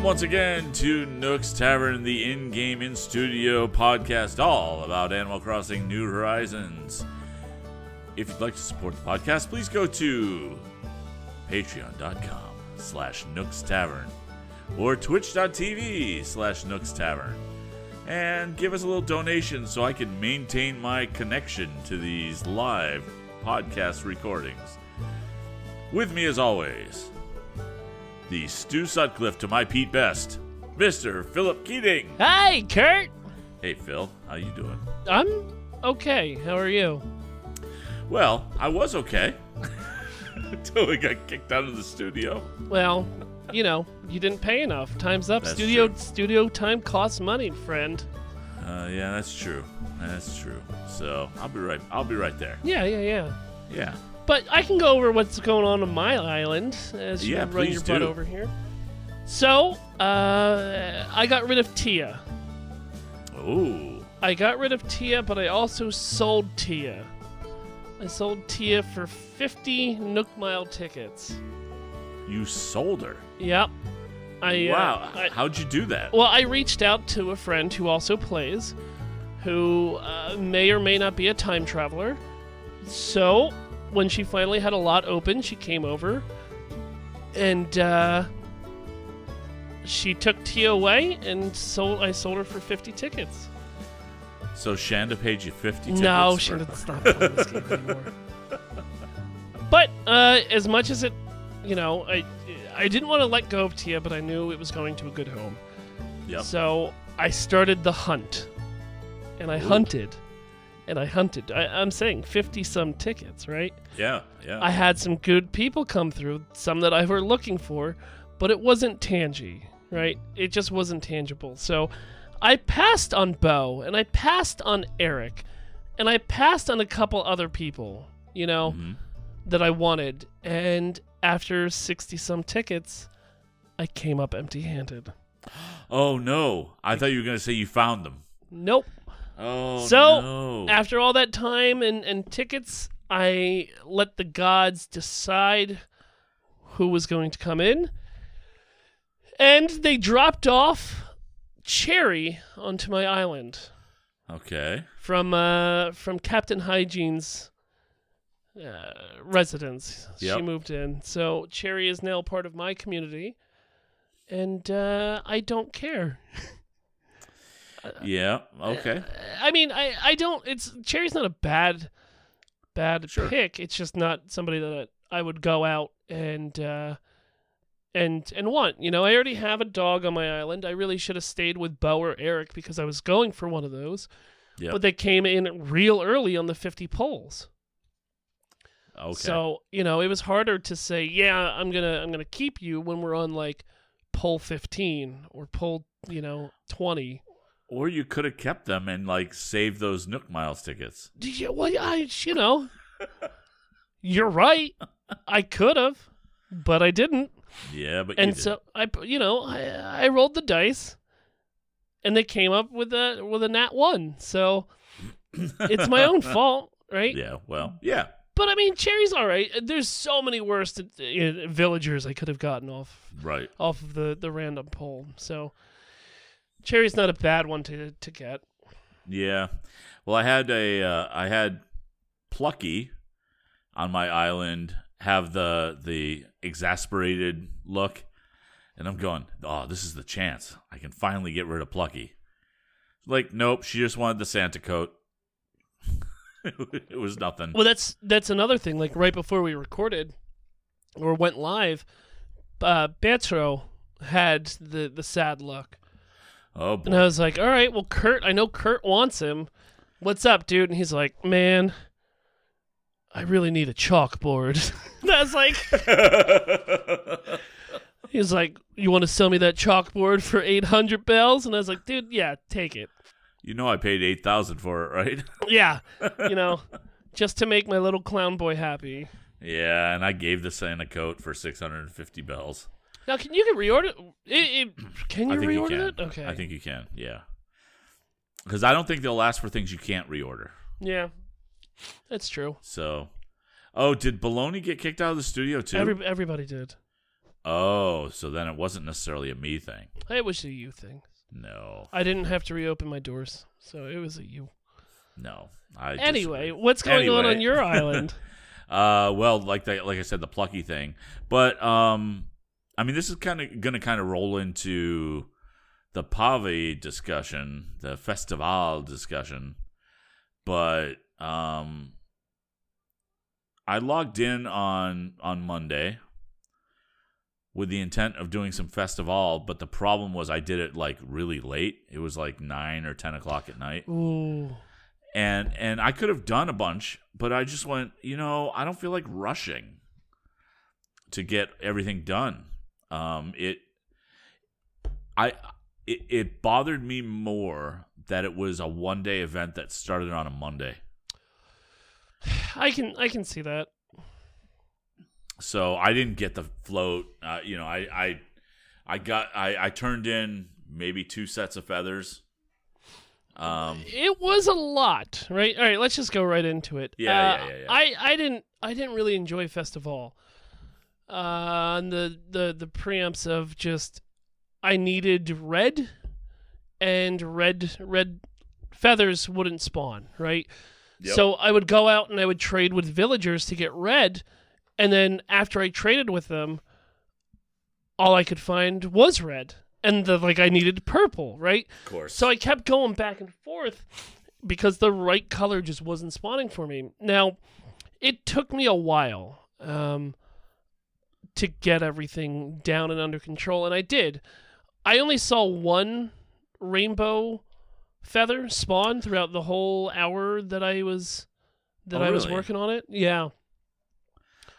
Welcome once again to Nook's Tavern, the in game, in studio podcast, all about Animal Crossing New Horizons. If you'd like to support the podcast, please go to patreon.com slash Nook's Tavern or twitch.tv slash Nook's Tavern and give us a little donation so I can maintain my connection to these live podcast recordings. With me, as always, the Stu Sutcliffe to my Pete Best, Mr. Philip Keating. Hi, Kurt. Hey, Phil, how you doing? I'm okay. How are you? Well, I was okay until we got kicked out of the studio. Well, you know, you didn't pay enough. Time's up. That's studio true. studio time costs money, friend. Uh, yeah, that's true. That's true. So I'll be right. I'll be right there. Yeah, yeah, yeah. Yeah. But I can go over what's going on on my island as you Yeah, run please your butt over here. So, uh, I got rid of Tia. Ooh. I got rid of Tia, but I also sold Tia. I sold Tia for 50 Nook Mile tickets. You sold her. Yep. I, uh, wow. I, How'd you do that? Well, I reached out to a friend who also plays, who uh, may or may not be a time traveler. So, when she finally had a lot open, she came over and uh, she took Tia away and sold. I sold her for fifty tickets. So Shanda paid you fifty. Tickets no, for- she didn't stop playing this game anymore. But uh, as much as it, you know, I I didn't want to let go of Tia, but I knew it was going to a good home. Yep. So I started the hunt, and I Ooh. hunted, and I hunted. I, I'm saying fifty some tickets, right? Yeah. Yeah. I had some good people come through, some that I were looking for, but it wasn't tangy, right? It just wasn't tangible. So I passed on Bo, and I passed on Eric, and I passed on a couple other people, you know, Mhm. that I wanted. And after sixty some tickets, I came up empty handed. Oh no! I thought you were gonna say you found them. Nope. Oh So, no! After all that time and, and tickets, I let the gods decide who was going to come in. And they dropped off Cherry onto my island okay. from uh, from Captain Hygiene's uh, residence. She moved in. So Cherry is now part of my community. And uh, I don't care. Yeah. Okay. I mean, I, I don't. It's Cherry's not a bad bad Sure. pick. It's just not somebody that I would go out and uh, and and want. You know, I already have a dog on my island. I really should have stayed with Bo or Eric because I was going for one of those. Yep. But they came in real early on the fifty polls. Okay. So you know, it was harder to say, yeah, I'm gonna I'm gonna keep you when we're on like poll fifteen or poll you know twenty. Or you could have kept them and like saved those Nook Miles tickets. You? Well, I, you know, you're right. I could have, but I didn't. Yeah, but you And so I, you know, I, I rolled the dice, and they came up with a with a nat one. So it's my own fault, right? yeah. Well. Yeah. But I mean, Cherry's all right. There's so many worse uh, villagers I could have gotten off Right. off of the the random poll. So Cherry's not a bad one to to get. Yeah. Well, I had a uh, I had Plucky on my island have the the exasperated look, and I'm going, oh, this is the chance. I can finally get rid of Plucky. Like, nope, she just wanted the Santa coat. it was nothing. Well, that's that's another thing. Like right before we recorded or went live, uh, Pietro had the the sad look, Oh and I was like, "All right, well, Kurt, I know Kurt wants him. What's up, dude?" And he's like, "Man, I really need a chalkboard." and I was like, "He's like, you want to sell me that chalkboard for eight hundred bells?" And I was like, "Dude, yeah, take it. you know I paid eight thousand for it, right? Yeah, you know, just to make my little clown boy happy." yeah, and I gave the Santa coat for six hundred and fifty bells. Now, can you can reorder? It, it, can I you think you reorder can. it? Okay. I think you can. Yeah. Because I don't think they'll last for things you can't reorder. Yeah, that's true. So, oh, did Baloney get kicked out of the studio too? Every, everybody did. Oh, so then it wasn't necessarily a me thing. It was a you thing. No, I didn't have to reopen my doors, so it was a you. no. I Anyway, disagree. what's going on on your island? Uh, well, like the, like I said, the plucky thing. But um, I mean, this is kind of going to kind of roll into the Pave discussion, the Festival discussion. But um, I logged in on on Monday with the intent of doing some festival, but the problem was I did it like really late. It was like nine or ten o'clock at night Ooh. and and I could have done a bunch, but I just went, you know, I don't feel like rushing to get everything done. Um, it, I, it, it bothered me more that it was a one day event that started on a Monday. I can I can see that. So I didn't get the float. Uh, you know, I, I, I got, I, I turned in maybe two sets of feathers. Um, It was a lot, right? All right, let's just go right into it. Yeah, Uh, yeah, yeah, yeah. I, I didn't I didn't really enjoy Festival. Uh, and the the the preamps of just I needed red, and red red feathers wouldn't spawn, right? Yep. So I would go out and I would trade with villagers to get red, and then after I traded with them, all I could find was red, and the like I needed purple, right? of course. So I kept going back and forth because the right color just wasn't spawning for me. Now, it took me a while um, to get everything down and under control, and I did. I only saw one rainbow feather spawn throughout the whole hour that I was that Oh, I was working on it. Yeah.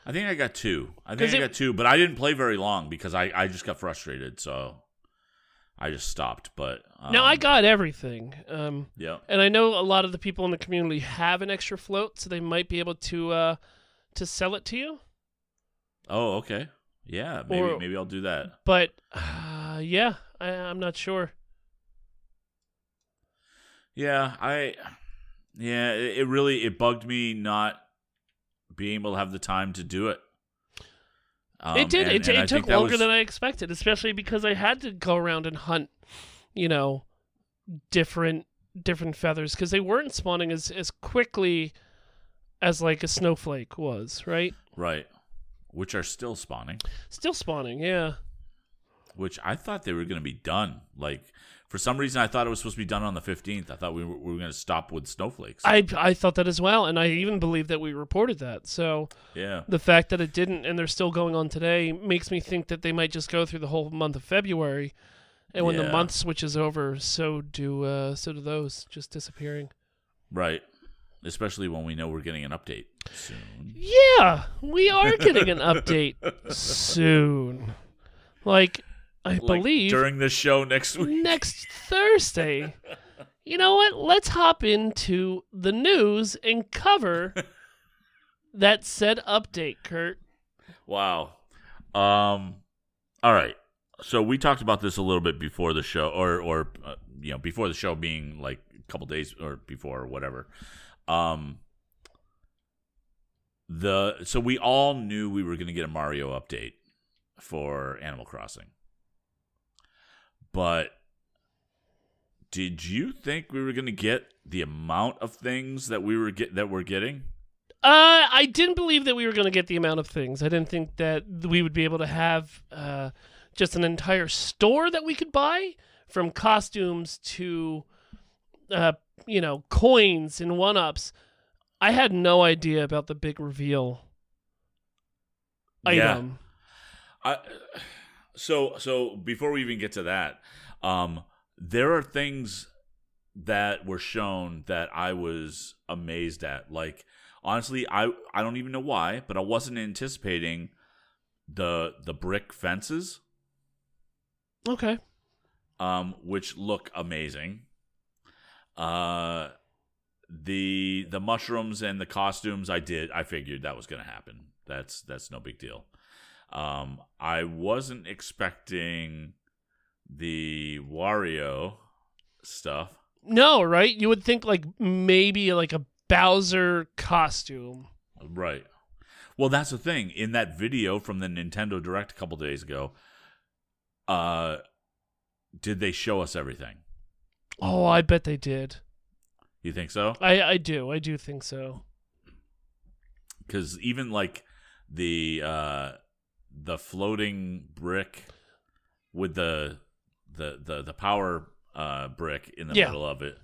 I think I got two. I think I it- got two, but I didn't play very long because I, I just got frustrated, so I just stopped. But um, now I got everything. Um, yeah, And I know a lot of the people in the community have an extra float, so they might be able to uh, to sell it to you. Oh okay, yeah, maybe Or- maybe I'll do that. But uh, yeah, I, I'm not sure. Yeah, I yeah, it, it really it bugged me not being able to have the time to do it. Um, it did. and- it and it took longer was- than I expected, especially because I had to go around and hunt, you know, different different feathers because they weren't spawning as as quickly as like a snowflake was. Right? right, which are still spawning. Still spawning. Yeah. Which I thought they were going to be done. Like for some reason, I thought it was supposed to be done on the fifteenth. I thought we were, we were going to stop with snowflakes. I I thought that as well, and I even believe that we reported that. So. yeah, the fact that it didn't and they're still going on today makes me think that they might just go through the whole month of February and when the month switches over so do uh so do those just disappearing right. Especially when we know we're getting an update soon. yeah we are getting an update soon like i Like, believe during the show next week. next thursday you know what let's hop into the news and cover that said update kurt Wow. Um. All right. So we talked about this a little bit before the show, or or uh, you know before the show being like a couple days or before or whatever. Um. The so we all knew we were going to get a Mario update for Animal Crossing, but did you think we were going to get the amount of things that we were get that we're getting? Uh, I didn't believe that we were going to get the amount of things. I didn't think that we would be able to have uh, just an entire store that we could buy, from costumes to, uh, you know, coins and one ups. I had no idea about the big reveal Yeah. item. I, so so before we even get to that, um, there are things that were shown that I was amazed at. Like honestly, I I don't even know why, but I wasn't anticipating the the brick fences, Okay. um, which look amazing. Uh, the the mushrooms and the costumes, I did. I figured that was going to happen. That's that's no big deal. Um, I wasn't expecting the Wario stuff. No, right? You would think like maybe like a Bowser costume. Right. Well, that's the thing. In that video from the Nintendo Direct a couple days ago, uh, did they show us everything? Oh, I bet they did. You think so? I I do. I do think so. Because even like the uh, the floating brick with the the the the power uh, brick in the Yeah. middle of it,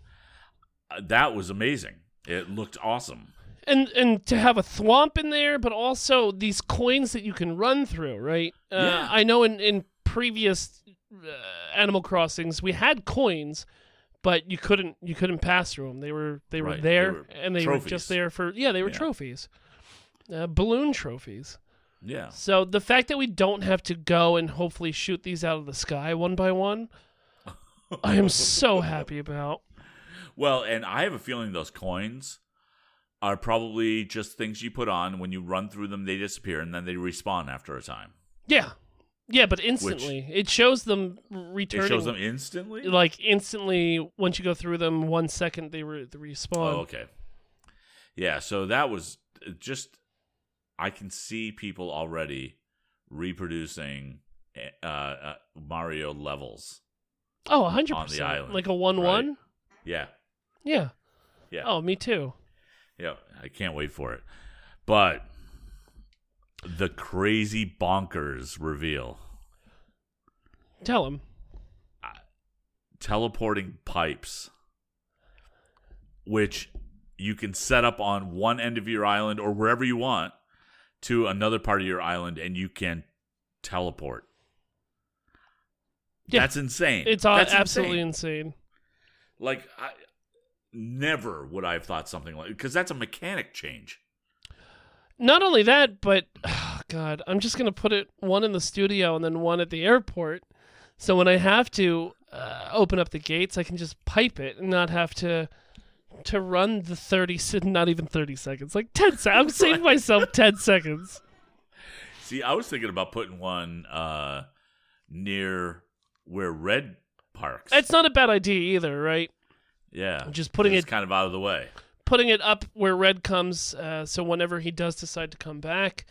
uh, that was amazing. It looked awesome. And and to have a thwomp in there, but also these coins that you can run through, right? Uh, Yeah. I know in in previous uh, Animal Crossings we had coins, but you couldn't you couldn't pass through them. They were they were Right. They there, were and they were just there for yeah, they were Yeah. trophies, uh, balloon trophies. Yeah. So the fact that we don't have to go and hopefully shoot these out of the sky one by one, I am so happy about. Well, and I have a feeling those coins are probably just things you put on. When you run through them, they disappear, and then they respawn after a time. Yeah, yeah, but instantly it shows them returning. It shows them instantly. like instantly once you go through them. One second they re- they respawn. Oh, okay. Yeah, so that was uh, just. I can see people already reproducing uh, uh, Mario levels. Oh, hundred On the island, Like a one-one. Yeah, Yeah. yeah, Oh, me too. yeah. I can't wait for it. But the crazy bonkers reveal Tell him. teleporting pipes, which you can set up on one end of your island or wherever you want to another part of your island, and you can teleport. Yeah. That's insane. It's uh, That's absolutely insane. insane. like I never would I have thought something like because that's a mechanic change. Not only that, but oh, God, I'm just gonna put it one in the studio and then one at the airport. So when I have to uh, open up the gates, I can just pipe it and not have to to run the thirty, not even thirty seconds, like ten seconds. I'm saving myself ten seconds. See, I was thinking about putting one uh, near where Red parks. It's not a bad idea either, right? yeah, Just putting it's it kind of out of the way. Putting it up where Red comes, uh, so whenever he does decide to come back.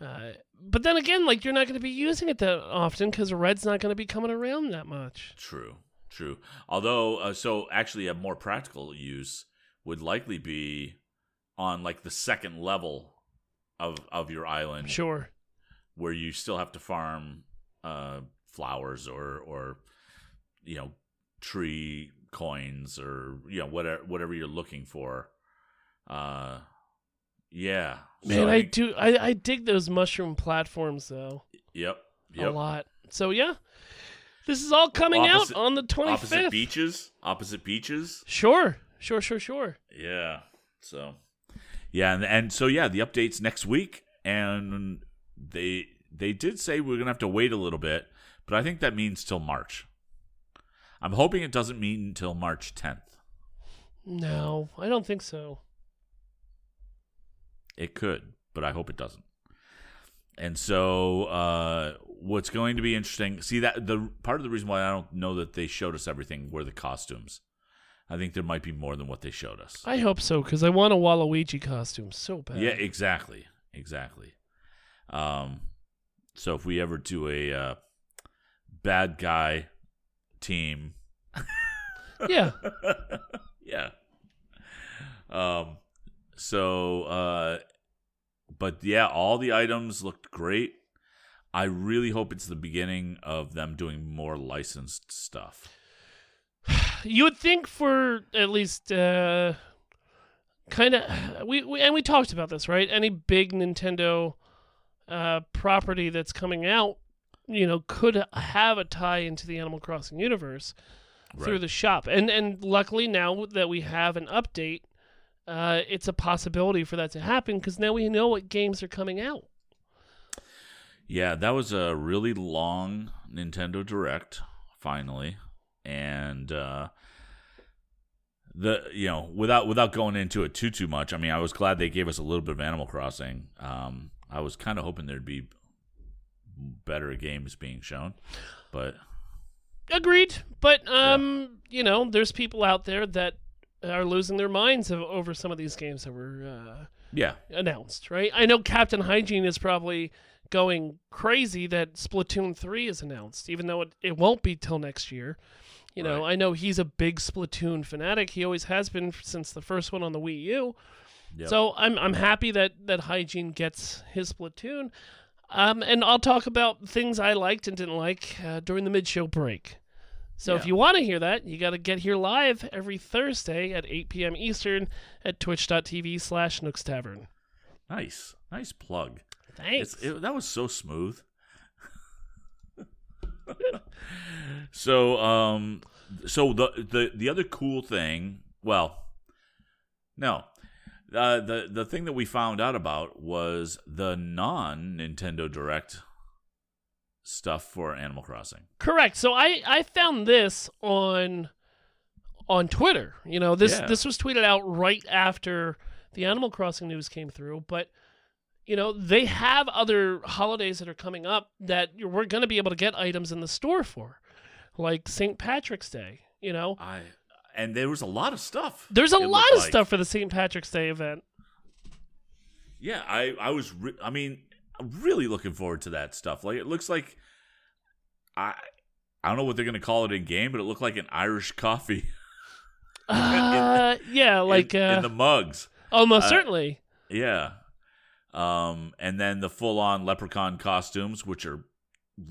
Uh, but then again, like you're not going to be using it that often because Red's not going to be coming around that much. True, true. Although, uh, so actually, a more practical use would likely be on like the second level of of your island, Sure. where you still have to farm uh, flowers or or you know tree coins or you know whatever whatever you're looking for. Uh, yeah, Man, So I do. I, I dig those mushroom platforms though Yep, a lot. So yeah, this is all coming Opposite- out on the twenty Opposite beaches, opposite beaches. Sure, sure, sure, sure. Yeah. So, yeah, and, and so yeah, the updates next week, and they they did say we're gonna have to wait a little bit, but I think that means till March. I'm hoping it doesn't mean until March 10th. No, I don't think so. It could, but I hope it doesn't. And so, uh, what's going to be interesting? See that the part of the reason why I don't know that they showed us everything were the costumes. I think there might be more than what they showed us. I hope so because I want a Waluigi costume so bad. Yeah, exactly, exactly. Um, so if we ever do a uh, bad guy team, yeah. yeah. Um, so, uh, but yeah, all the items looked great. I really hope it's the beginning of them doing more licensed stuff. You would think for at least uh, kind of we, we and we talked about this, right? Any big Nintendo uh, property that's coming out, you know, could have a tie into the Animal Crossing universe through the shop. And and luckily now that we have an update, uh, it's a possibility for that to happen because now we know what games are coming out. Yeah, that was a really long Nintendo Direct finally. And uh the you know, without without going into it too too much, I mean, I was glad they gave us a little bit of Animal Crossing. Um I was kind of hoping there'd be better games being shown, but Agreed, but um, you know, there's people out there that are losing their minds over some of these games that were uh, Yeah. announced. Right? I know Captain Hygiene is probably going crazy that Splatoon three is announced, even though it, it won't be till next year. You know, Right. I know he's a big Splatoon fanatic. He always has been since the first one on the Wii U. Yep. So I'm I'm happy that that Hygiene gets his Splatoon. Um, and I'll talk about things I liked and didn't like uh, during the mid-show break. So if you want to hear that, you got to get here live every Thursday at 8 p.m. Eastern at twitch.tv slash Nooks Tavern. Nice. Nice plug. Thanks. It, that was so smooth. so, um, so the the the other cool thing, well, no, uh, the the thing that we found out about was the non Nintendo Direct stuff for Animal Crossing. Correct. So I I found this on on Twitter. You know, this Yeah. this was tweeted out right after the Animal Crossing news came through, but you know, they have other holidays that are coming up that you're, we're going to be able to get items in the store for, like St. Patrick's Day. You know, I and there was a lot of stuff. there's a lot of like. stuff for the St. Patrick's Day event. Yeah, I I was re- I mean I'm really looking forward to that stuff. Like it looks like I I don't know what they're gonna call it in game, but it looked like an Irish coffee Uh, yeah, like in, uh, in the mugs. almost uh, certainly. Yeah, um, and then the full on leprechaun costumes, which are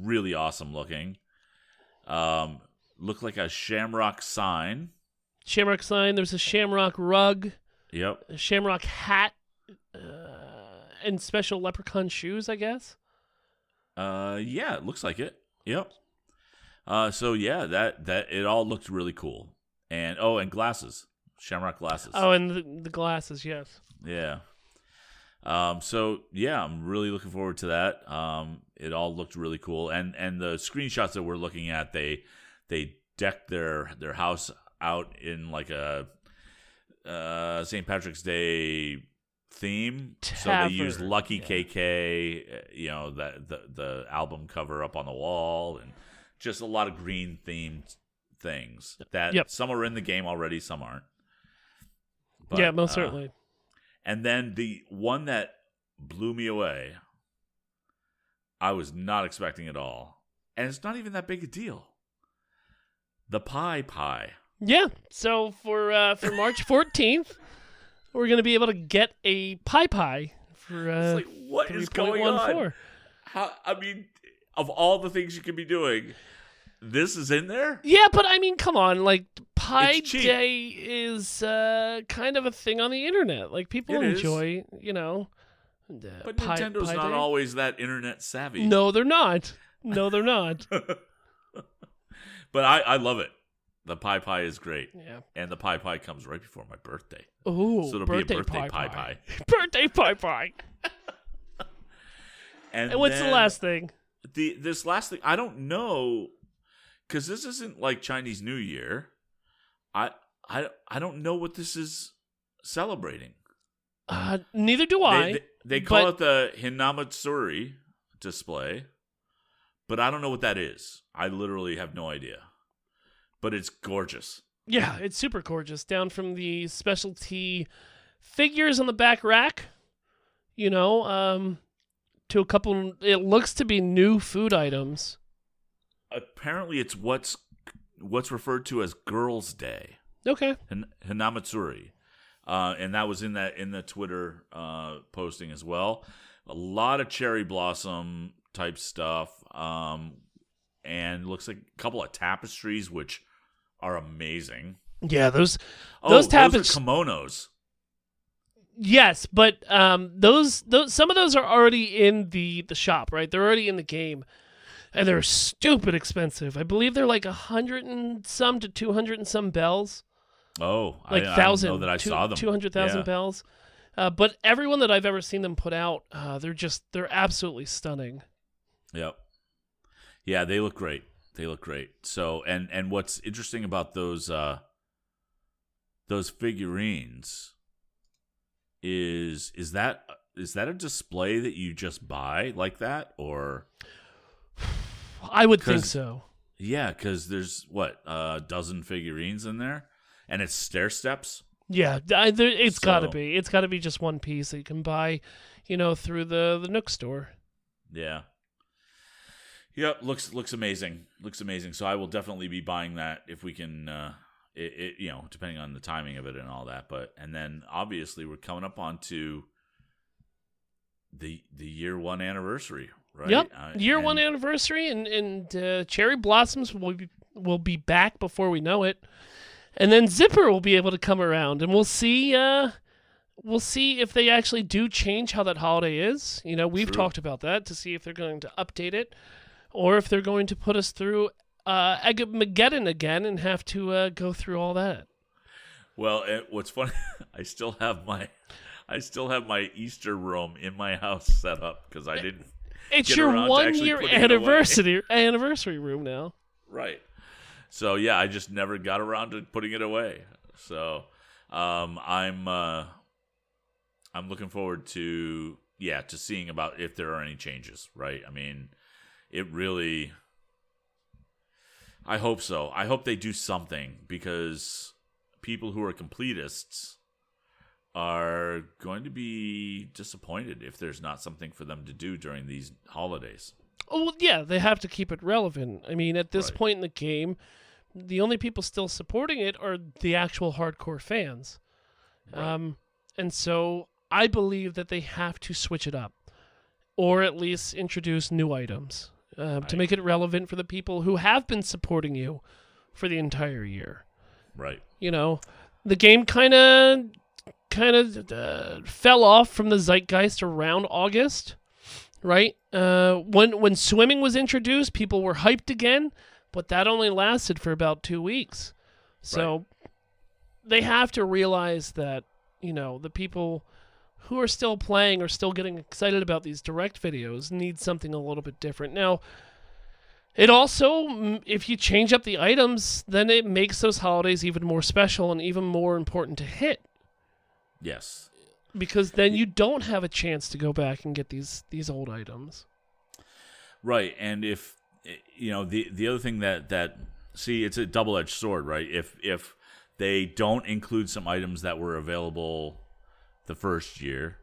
really awesome looking. Um, look like a shamrock sign. Shamrock sign. There's a Shamrock rug. Yep. a shamrock hat and special leprechaun shoes, I guess. Uh, yeah, it looks like it. Yep. Uh, so yeah, that that it all looked really cool, and oh, and glasses, Shamrock glasses. Oh, and the, the glasses, yes. yeah. Um, so yeah, I'm really looking forward to that. Um, it all looked really cool, and and the screenshots that we're looking at, they they decked their their house out in like a uh St. Patrick's Day theme. So they use Lucky yeah. KK, uh, you know, the, the the album cover up on the wall, and just a lot of green themed things that Yep. some are in the game already, some aren't. But, yeah, most uh, certainly. and then the one that blew me away, I was not expecting at all. And it's not even that big a deal. The pie pie. Yeah. So for uh, for March 14th, we're going to be able to get a pie pie for It's uh, like, what is going on? 3.14. How, I mean, of all the things you could be doing, this is in there? Yeah, but I mean, come on. Like, Pie. Day is uh, kind of a thing on the internet. Like, people It is. enjoy, you know. But Pie- Nintendo's Pie not Day. always that internet savvy. No, they're not. No, they're not. But I, I love it. The pie pie is great. yeah. And the pie pie comes right before my birthday. Oh, So it'll birthday be a birthday pie pie pie. pie. birthday pie pie. And, And what's the last thing? the this last thing I don't know because this isn't like Chinese New Year. I I I don't know what this is celebrating. Uh, neither do I. They, they, they call it the Hinamatsuri display, but I don't know what that is. I literally have no idea. But it's gorgeous. yeah, it's super gorgeous. Down from the specialty figures on the back rack, you know, um, to a couple. It looks to be new food items. Apparently, it's what's what's referred to as Girls' Day. Okay. Hin- Hinamatsuri, uh, and that was in that in the Twitter uh, posting as well. A lot of cherry blossom type stuff, um, and looks like a couple of tapestries which are amazing. Yeah, those. Oh, Those are kimonos. Yes, but um, those those some of those are already in the the shop, right? They're already in the game, and they're stupid expensive. I believe they're like a hundred and some to two hundred and some bells. Oh, like I, thousand, I know that I two- saw them. 200,000 Yeah. bells. Uh, but everyone that I've ever seen them put out, uh, they're just they're absolutely stunning. Yep. Yeah, they look great. They look great. So, and and what's interesting about those uh those figurines is is that is that a display that you just buy like that or I would think so. yeah, cuz there's what a dozen figurines in there and it's stair steps. Yeah, I, there, it's got to be. It's got to be just one piece that you can buy, you know, through the the Nook store. Yeah. Yep, looks looks amazing. Looks amazing. So I will definitely be buying that if we can uh it, it you know, depending on the timing of it and all that. But and then obviously we're coming up onto the the year one anniversary, right? Yep, Uh, year and- one anniversary, and and uh, cherry blossoms will be will be back before we know it, and then Zipper will be able to come around, and we'll see. Uh, we'll see if they actually do change how that holiday is. You know, we've True. talked about that to see if they're going to update it, or if they're going to put us through uh, Mageddon again and have to uh, go through all that. Well, it, what's funny, I still have my I still have my Easter room in my house set up because I didn't It's your one year putting it away. anniversary anniversary room now. Right. So yeah, I just never got around to putting it away. So um, I'm uh, I'm looking forward to yeah to seeing about if there are any changes. Right. I mean, it really. I hope so. I hope they do something because people who are completists are going to be disappointed if there's not something for them to do during these holidays. Oh well, yeah, they have to keep it relevant. I mean, at this Right. point in the game, the only people still supporting it are the actual hardcore fans. Right. Um, and so I believe that they have to switch it up, or at least introduce new items uh, to make it relevant for the people who have been supporting you for the entire year. Right. You know, the game kind of kind of uh, fell off from the zeitgeist around August, right? Uh, when when swimming was introduced, people were hyped again, but that only lasted for about two weeks. So they have to realize that you know the people who are still playing or still getting excited about these direct videos need something a little bit different. Now, it also, if you change up the items, then it makes those holidays even more special and even more important to hit Yes. because then you don't have a chance to go back and get these these old items. Right, and if eh, you know the the other thing that that see it's a double edged sword, right? If if they don't include some items that were available the first year,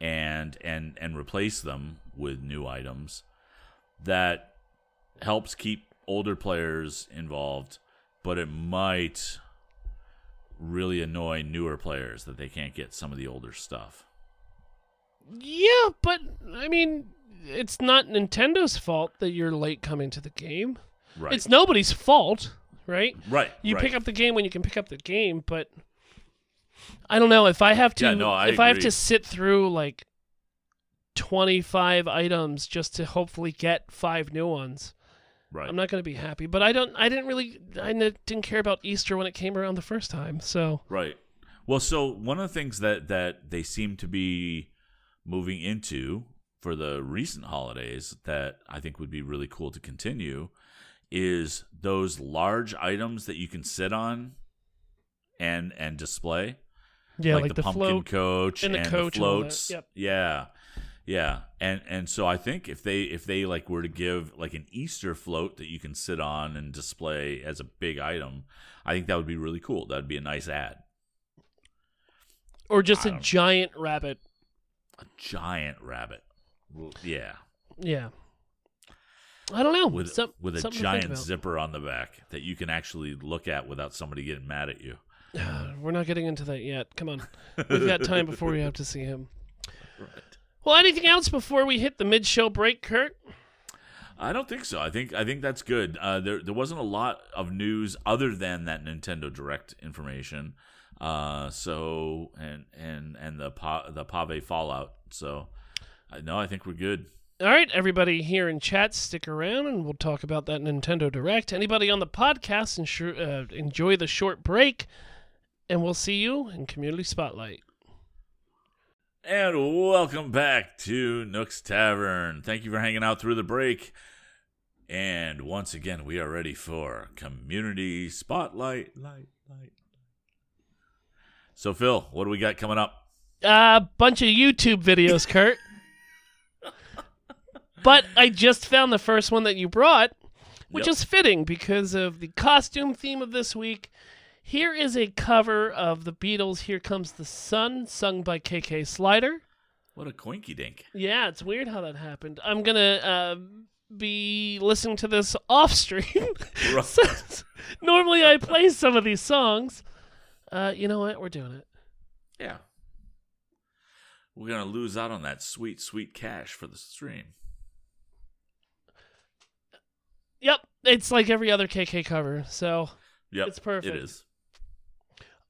and and and replace them with new items, that helps keep older players involved, but it might really annoy newer players that they can't get some of the older stuff. Yeah, but I mean, it's not Nintendo's fault that you're late coming to the game. Right. It's nobody's fault, right? right. You right. pick up the game when you can pick up the game, but I don't know if I have to Yeah, no, I if I have to sit through like 25 items just to hopefully get five new ones. right. I'm not going to be happy, but I don't I didn't really I didn't care about Easter when it came around the first time. So, Right. Well, so one of the things that that they seem to be moving into for the recent holidays that I think would be really cool to continue is those large items that you can sit on and and display yeah, like, like, the, the, pumpkin float coach and the coach and that. floats. Yep. Yeah. Yeah. And and so I think if they if they like were to give like an Easter float that you can sit on and display as a big item, I think that would be really cool. That would be a nice ad. or just I a giant rabbit. A giant rabbit. Yeah. Yeah. I don't know. With Some- with a something to think giant zipper on the back that you can actually look at without somebody getting mad at you. We're not getting into that yet. Come on. We've got time before we have to see him. Right. Well, anything else before we hit the mid-show break, Kurt? I don't think so. I think I think that's good. Uh, there there wasn't a lot of news other than that Nintendo Direct information. Uh, so and and and the pa- the Pave Fallout. So I know I think we're good. All right, everybody here in chat, stick around and we'll talk about that Nintendo Direct. Anybody on the podcast, ensure, uh, enjoy the short break, and we'll see you in Community Spotlight. And welcome back to Nook's Tavern. Thank you for hanging out through the break. And once again, we are ready for Community Spotlight. Light, light. So, Phil, what do we got coming up? A uh, bunch of YouTube videos, Kurt. but I just found the first one that you brought, which Yep. is fitting because of the costume theme of this week. Here is a cover of the Beatles' Here Comes the Sun, sung by KK Slider. What a coinky dink. Yeah, it's weird how that happened. I'm going to uh, be listening to this off stream. Since Normally I play some of these songs. Uh, you know what? We're doing it. Yeah. We're going to lose out on that sweet, sweet cash for the stream. Yep. It's like every other KK cover. So Yep. It's perfect. It is.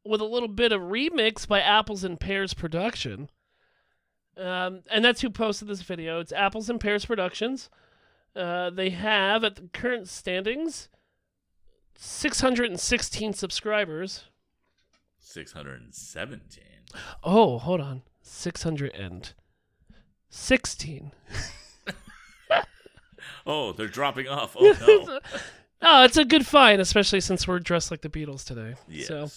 With a little bit of remix by Apples and Pears Production. Um, and that's who posted this video. It's Apples and Pears Productions. Uh, they have, at the current standings, 616 subscribers. 617. Oh, hold on. 616. Oh, they're dropping off. Oh, no. oh, it's a good find, especially since we're dressed like the Beatles today. yes. So,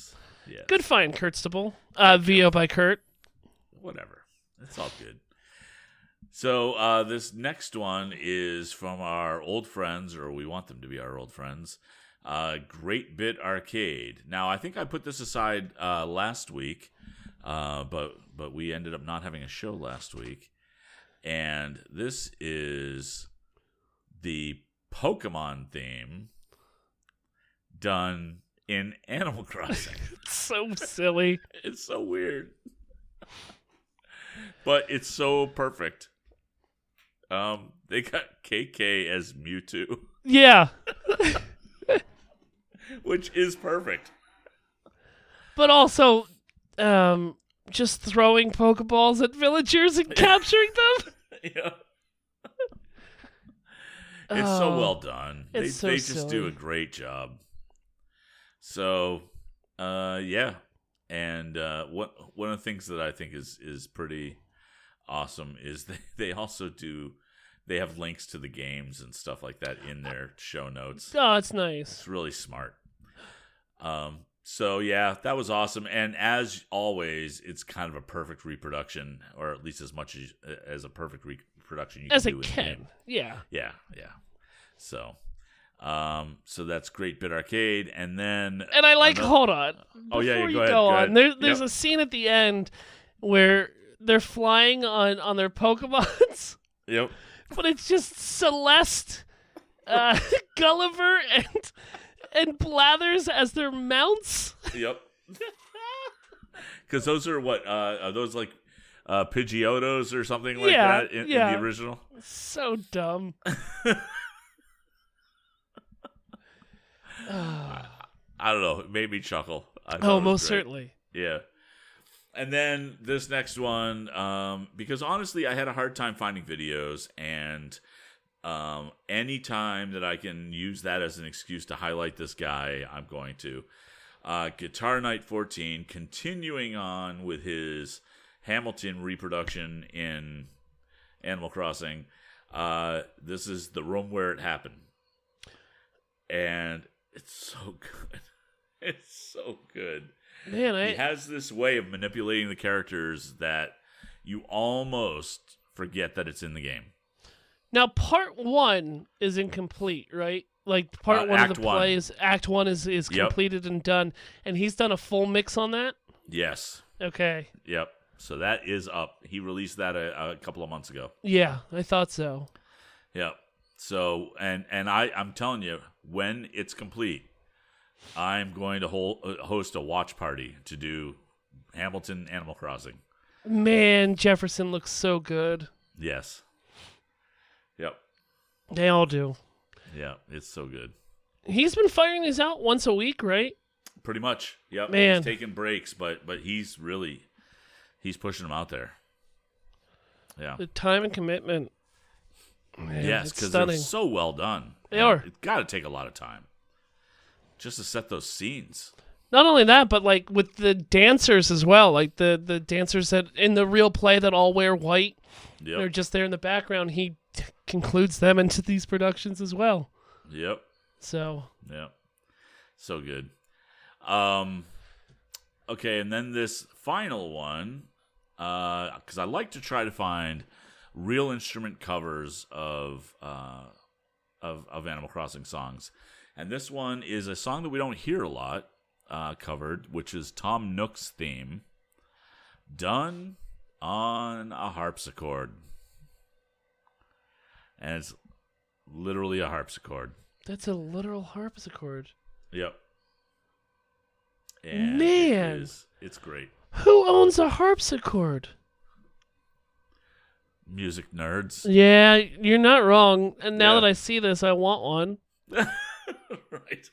yes. good find, Kurt Stable. Uh, VO by Kurt. Whatever. It's all good. So, uh, this next one is from our old friends, or we want them to be our old friends, uh, Great Bit Arcade. Now, I think I put this aside uh, last week, uh, but but we ended up not having a show last week, and this is the Pokemon theme done in Animal Crossing. So silly. it's so weird, but it's so perfect. Um, they got KK as Mewtwo, Yeah. which is perfect. but also um just throwing pokeballs at villagers and capturing them yeah. It's so Oh, well done. They so they just do a great job. So, uh, yeah, and uh, what one of the things that I think is is pretty awesome is they they also do they have links to the games and stuff like that in their show notes. oh it's nice It's really smart. Um, so yeah, that was awesome. And as always, it's kind of a perfect reproduction, or at least as much as as a perfect reproduction you as can it do the can game. yeah Yeah, yeah. So, um, so that's Great Bit Arcade, and then and i like another- hold on Oh, yeah, yeah, you go ahead, go go on ahead. there, there's Yep. a scene at the end where they're flying on on their pokemons Yep. but it's just celeste uh gulliver and and blathers as their mounts Yep. Because those are what uh, are those like uh, Pidgeotos or something like Yeah, that in, in the original? so dumb I don't know. It made me chuckle. I oh most great. certainly Yeah. And then this next one, um, because honestly, I had a hard time finding videos, and um, anytime that I can use that as an excuse to highlight this guy, I'm going to. Uh, Guitar Night 14, continuing on with his Hamilton reproduction in Animal Crossing. Uh, this is the room where it happened, and it's so good. It's so good man i he has this way of manipulating the characters that you almost forget that it's in the game. Now, part one is incomplete, right? Like part Uh, one of the one. plays, Act one is is Yep. completed and done, and he's done a full mix on that. Yes. Okay, Yep. So that is up. He released that a, a couple of months ago. yeah, I thought so. Yep. So and and I I'm telling you, when it's complete, I'm going to hold, uh, host a watch party to do Hamilton Animal Crossing. Man, Jefferson looks so good. Yes. Yep. They all do. Yeah. It's so good. He's been firing these out once a week, right? Pretty much. Yep. Man. He's taking breaks, but but he's really he's pushing them out there. Yeah. The time and commitment. Man, yes, because they're so well done. They are. It's got to take a lot of time just to set those scenes. Not only that, but like with the dancers as well. Like the the dancers that in the real play that all wear white, Yep. they're just there in the background. He t- concludes them into these productions as well. Yep. So Yep. So good. Um. Okay, and then this final one, because I like to try to find real instrument covers of uh, of of Animal Crossing songs, and this one is a song that we don't hear a lot. uh, covered, which is Tom Nook's theme, done on a harpsichord, and it's literally a harpsichord. That's a literal harpsichord. Yep. And Man. it is, it's great. Who owns a harpsichord? Music nerds, Yeah, you're not wrong. And now Yeah. that I see this, I want one. right?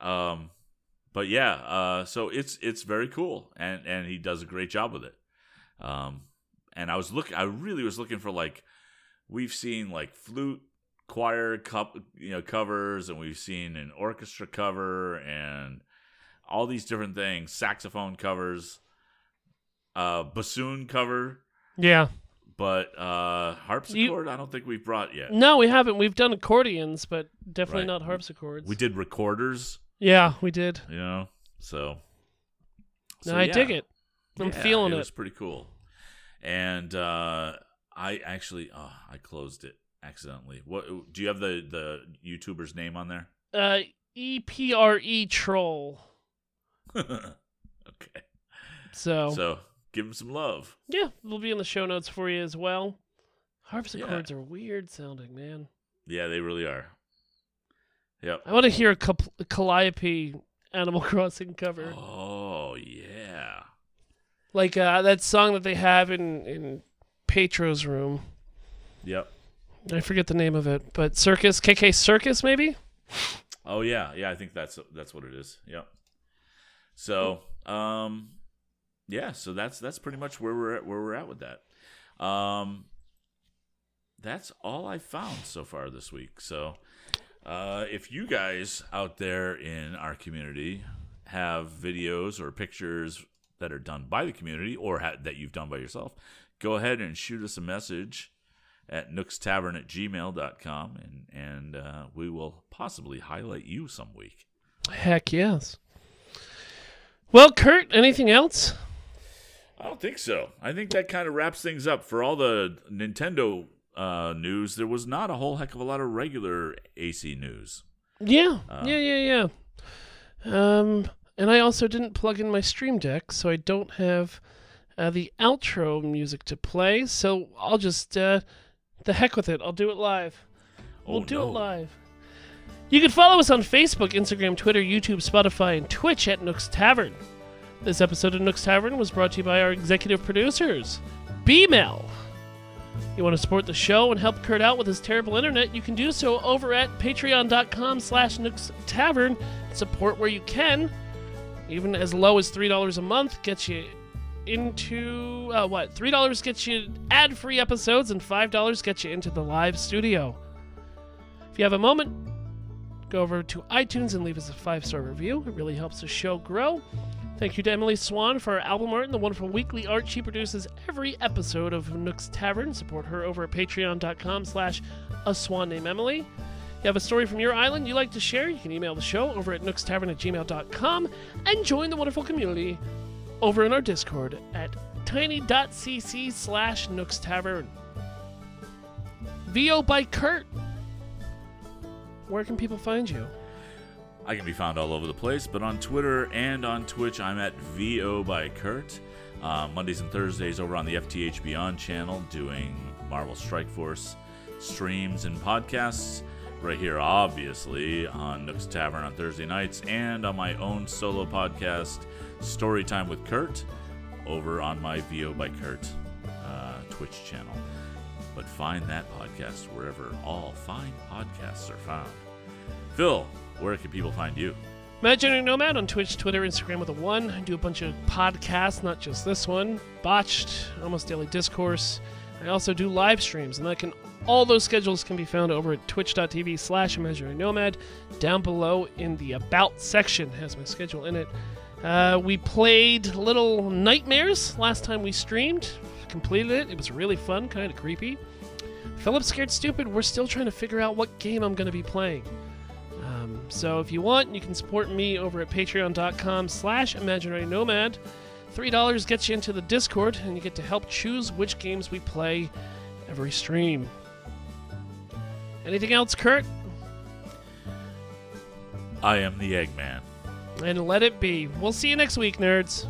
Um, but yeah, uh, so it's it's very cool, and and he does a great job with it. Um, and I was looking, I really was looking for like, we've seen like flute choir cup, you know, covers, and we've seen an orchestra cover, and all these different things, saxophone covers, uh, bassoon cover, Yeah. but uh, harpsichord, I don't think we've brought yet. No, we haven't. We've done accordions, but definitely Right. not harpsichords. We did recorders, Yeah, we did. you know, so. No, I yeah. dig it. I'm Yeah, feeling it. it. was pretty cool, and uh, I actually, oh, I closed it accidentally. What do you have the the YouTuber's name on there? Uh, EPRE troll. okay, So, so give him some love. yeah, it'll be in the show notes for you as well. Harpsichords are weird sounding, man. Yeah, they really are. Yep. I want to hear a, Cal- a Calliope Animal Crossing cover, Oh yeah. like uh, that song that they have in in Pietro's room. Yep. I forget the name of it, but Circus KK Circus maybe. Oh yeah, yeah. I think that's that's what it is. Yep. So, um, yeah. So that's that's pretty much where we're at. Where we're at with that. Um, that's all I found so far this week. So, uh, if you guys out there in our community have videos or pictures that are done by the community or ha- that you've done by yourself, go ahead and shoot us a message at nookstavern at gmail.com and, and uh, we will possibly highlight you some week. Heck yes. Well, Kurt, anything else? I don't think so. I think that kind of wraps things up for all the Nintendo uh, news. There was not a whole heck of a lot of regular AC news. Yeah, Uh, yeah, yeah, yeah. Um, and I also didn't plug in my Stream Deck, so I don't have uh, the outro music to play. So I'll just uh, the heck with it. I'll do it live. We'll Oh, do no. it live. You can follow us on Facebook, Instagram, Twitter, YouTube, Spotify, and Twitch at Nook's Tavern. This episode of Nook's Tavern was brought to you by our executive producers, B-Mel. You want to support the show and help Kurt out with his terrible internet, you can do so over at patreon.com slash Nook's Tavern. Support where you can. Even as low as $3 a month gets you into, uh, what, $3 gets you ad-free episodes and $5 gets you into the live studio. If you have a moment, go over to iTunes and leave us a five-star review. It really helps the show grow. Thank you to Emily Swan for our album art and the wonderful weekly art she produces every episode of Nook's Tavern. Support her over at patreon.com slash a swan named Emily. You have a story from your island you'd like to share, you can email the show over at nookstavern at gmail.com and join the wonderful community over in our Discord at tiny.cc slash Nook's Tavern. VO by Kurt. Where can people find you? I can be found all over the place, but on Twitter and on Twitch, I'm at VO by Kurt. Uh, Mondays and Thursdays over on the FTH Beyond channel, doing Marvel Strike Force streams and podcasts. Right here, obviously, on Nook's Tavern on Thursday nights, and on my own solo podcast, Storytime with Kurt, over on my VO by Kurt uh, Twitch channel. But find that podcast wherever all fine podcasts are found. Phil, where can people find you? Imaginary Nomad on Twitch, Twitter, Instagram with a one. I do a bunch of podcasts, not just this one. Botched, Almost Daily Discourse. I also do live streams, and that can all those schedules can be found over at twitch.tv slash imaginary nomad. Down below in the About section has my schedule in it. Uh, we played Little Nightmares last time we streamed. Completed it. It was really fun, kind of creepy. Philip Scared Stupid, we're still trying to figure out what game I'm going to be playing. So if you want, you can support me over at patreon.com slash imaginary nomad. $3 gets you into the Discord, and you get to help choose which games we play every stream. Anything else, Kurt? I am the Eggman. And let it be. We'll see you next week, nerds.